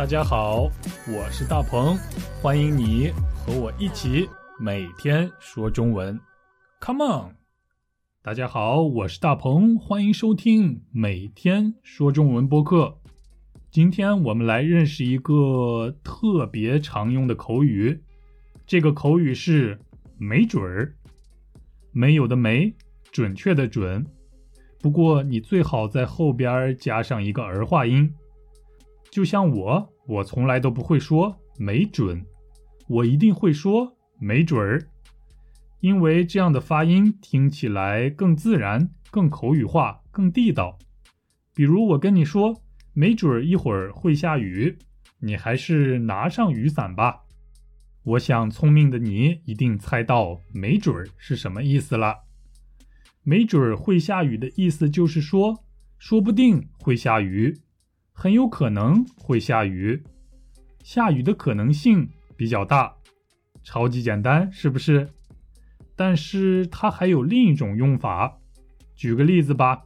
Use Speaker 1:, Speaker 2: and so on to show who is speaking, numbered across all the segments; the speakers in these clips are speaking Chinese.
Speaker 1: 大家好，我是大鹏，欢迎你和我一起每天说中文。Come on！大家好，我是大鹏，欢迎收听每天说中文播客。今天我们来认识一个特别常用的口语，这个口语是“没准儿”，没有的没，准确的准。不过你最好在后边加上一个儿化音。就像我，我从来都不会说没准，我一定会说没准儿，因为这样的发音听起来更自然、更口语化、更地道。比如我跟你说，没准儿一会儿会下雨，你还是拿上雨伞吧。我想聪明的你一定猜到“没准儿”是什么意思了。没准儿会下雨的意思就是说，说不定会下雨。很有可能会下雨，下雨的可能性比较大，超级简单，是不是？但是它还有另一种用法。举个例子吧，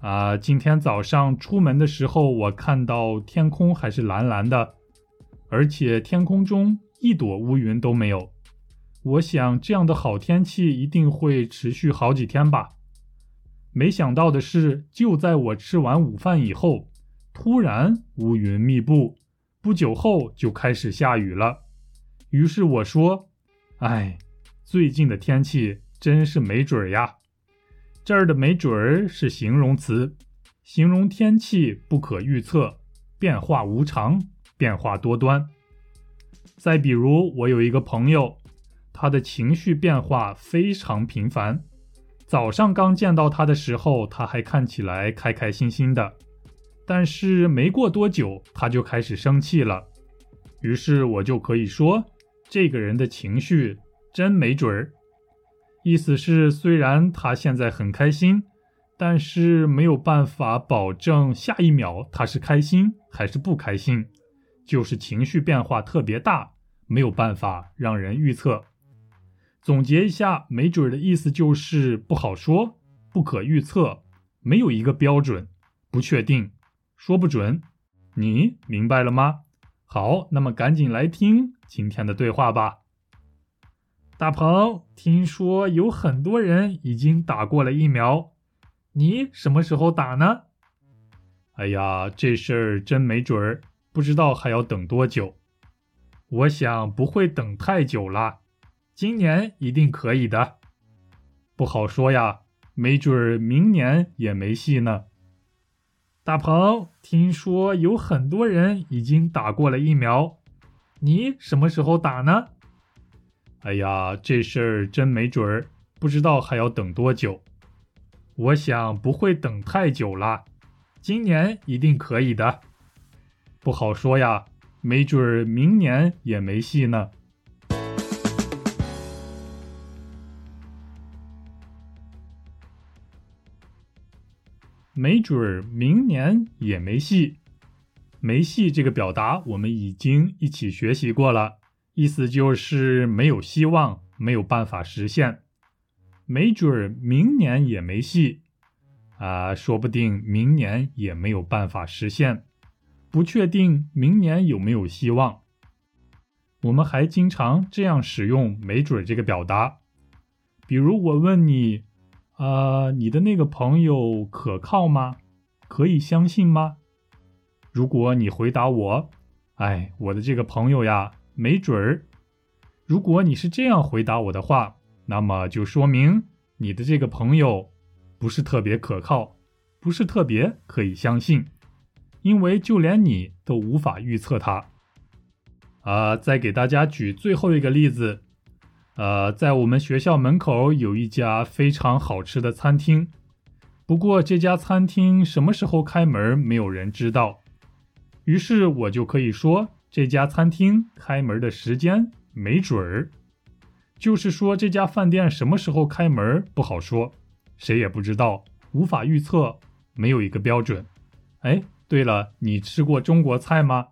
Speaker 1: 啊，今天早上出门的时候，我看到天空还是蓝蓝的，而且天空中一朵乌云都没有。我想这样的好天气一定会持续好几天吧。没想到的是，就在我吃完午饭以后。突然乌云密布，不久后就开始下雨了。于是我说：“哎，最近的天气真是没准儿呀。”这儿的“没准儿”是形容词，形容天气不可预测、变化无常、变化多端。再比如，我有一个朋友，他的情绪变化非常频繁。早上刚见到他的时候，他还看起来开开心心的。但是没过多久，他就开始生气了。于是我就可以说，这个人的情绪真没准儿。意思是，虽然他现在很开心，但是没有办法保证下一秒他是开心还是不开心，就是情绪变化特别大，没有办法让人预测。总结一下，没准儿的意思就是不好说，不可预测，没有一个标准，不确定。说不准，你明白了吗？好，那么赶紧来听今天的对话吧。大鹏，听说有很多人已经打过了疫苗，你什么时候打呢？哎呀，这事儿真没准儿，不知道还要等多久。我想不会等太久了，今年一定可以的。不好说呀，没准儿明年也没戏呢。大鹏，听说有很多人已经打过了疫苗，你什么时候打呢？哎呀，这事儿真没准儿，不知道还要等多久。我想不会等太久了，今年一定可以的。不好说呀，没准儿明年也没戏呢。没准儿明年也没戏，没戏这个表达我们已经一起学习过了，意思就是没有希望，没有办法实现。没准儿明年也没戏，啊，说不定明年也没有办法实现，不确定明年有没有希望。我们还经常这样使用“没准儿”这个表达，比如我问你。啊，你的那个朋友可靠吗？可以相信吗？如果你回答我，哎，我的这个朋友呀，没准儿。如果你是这样回答我的话，那么就说明你的这个朋友不是特别可靠，不是特别可以相信，因为就连你都无法预测他。啊，再给大家举最后一个例子。呃，在我们学校门口有一家非常好吃的餐厅，不过这家餐厅什么时候开门，没有人知道。于是我就可以说，这家餐厅开门的时间没准儿，就是说这家饭店什么时候开门不好说，谁也不知道，无法预测，没有一个标准。哎，对了，你吃过中国菜吗？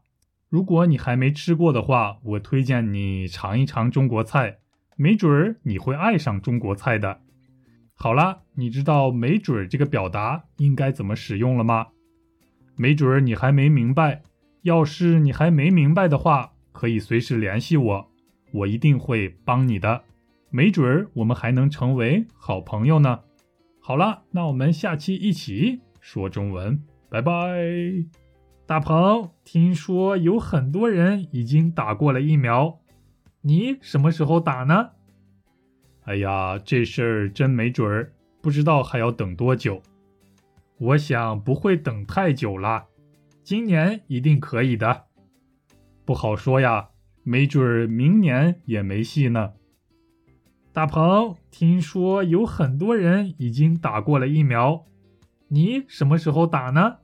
Speaker 1: 如果你还没吃过的话，我推荐你尝一尝中国菜。没准儿你会爱上中国菜的。好啦，你知道“没准儿”这个表达应该怎么使用了吗？没准儿你还没明白，要是你还没明白的话，可以随时联系我，我一定会帮你的。没准儿我们还能成为好朋友呢。好啦，那我们下期一起说中文，拜拜。大鹏，听说有很多人已经打过了疫苗，你什么时候打呢？哎呀，这事儿真没准儿，不知道还要等多久。我想不会等太久了，今年一定可以的。不好说呀，没准儿明年也没戏呢。大鹏，听说有很多人已经打过了疫苗，你什么时候打呢？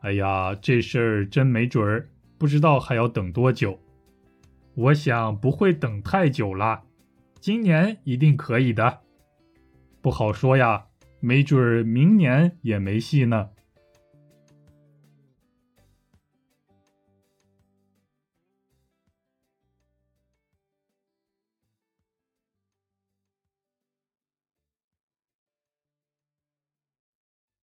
Speaker 1: 哎呀，这事儿真没准儿，不知道还要等多久。我想不会等太久了，今年一定可以的。不好说呀，没准明年也没戏呢。